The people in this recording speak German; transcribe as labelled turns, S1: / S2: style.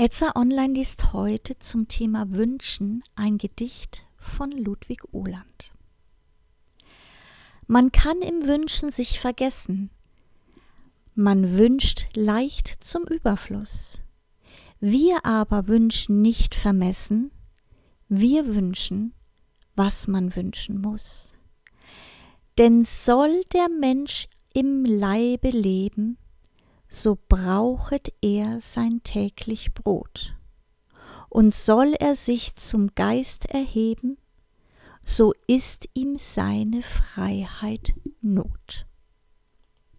S1: Etza Online liest heute zum Thema Wünschen ein Gedicht von Ludwig Uhland. Man kann im Wünschen sich vergessen, man wünscht leicht zum Überfluss. Wir aber wünschen nicht vermessen, wir wünschen, was man wünschen muss. Denn soll der Mensch im Leibe leben, so brauchet er sein täglich Brot. Und soll er sich zum Geist erheben, so ist ihm seine Freiheit Not.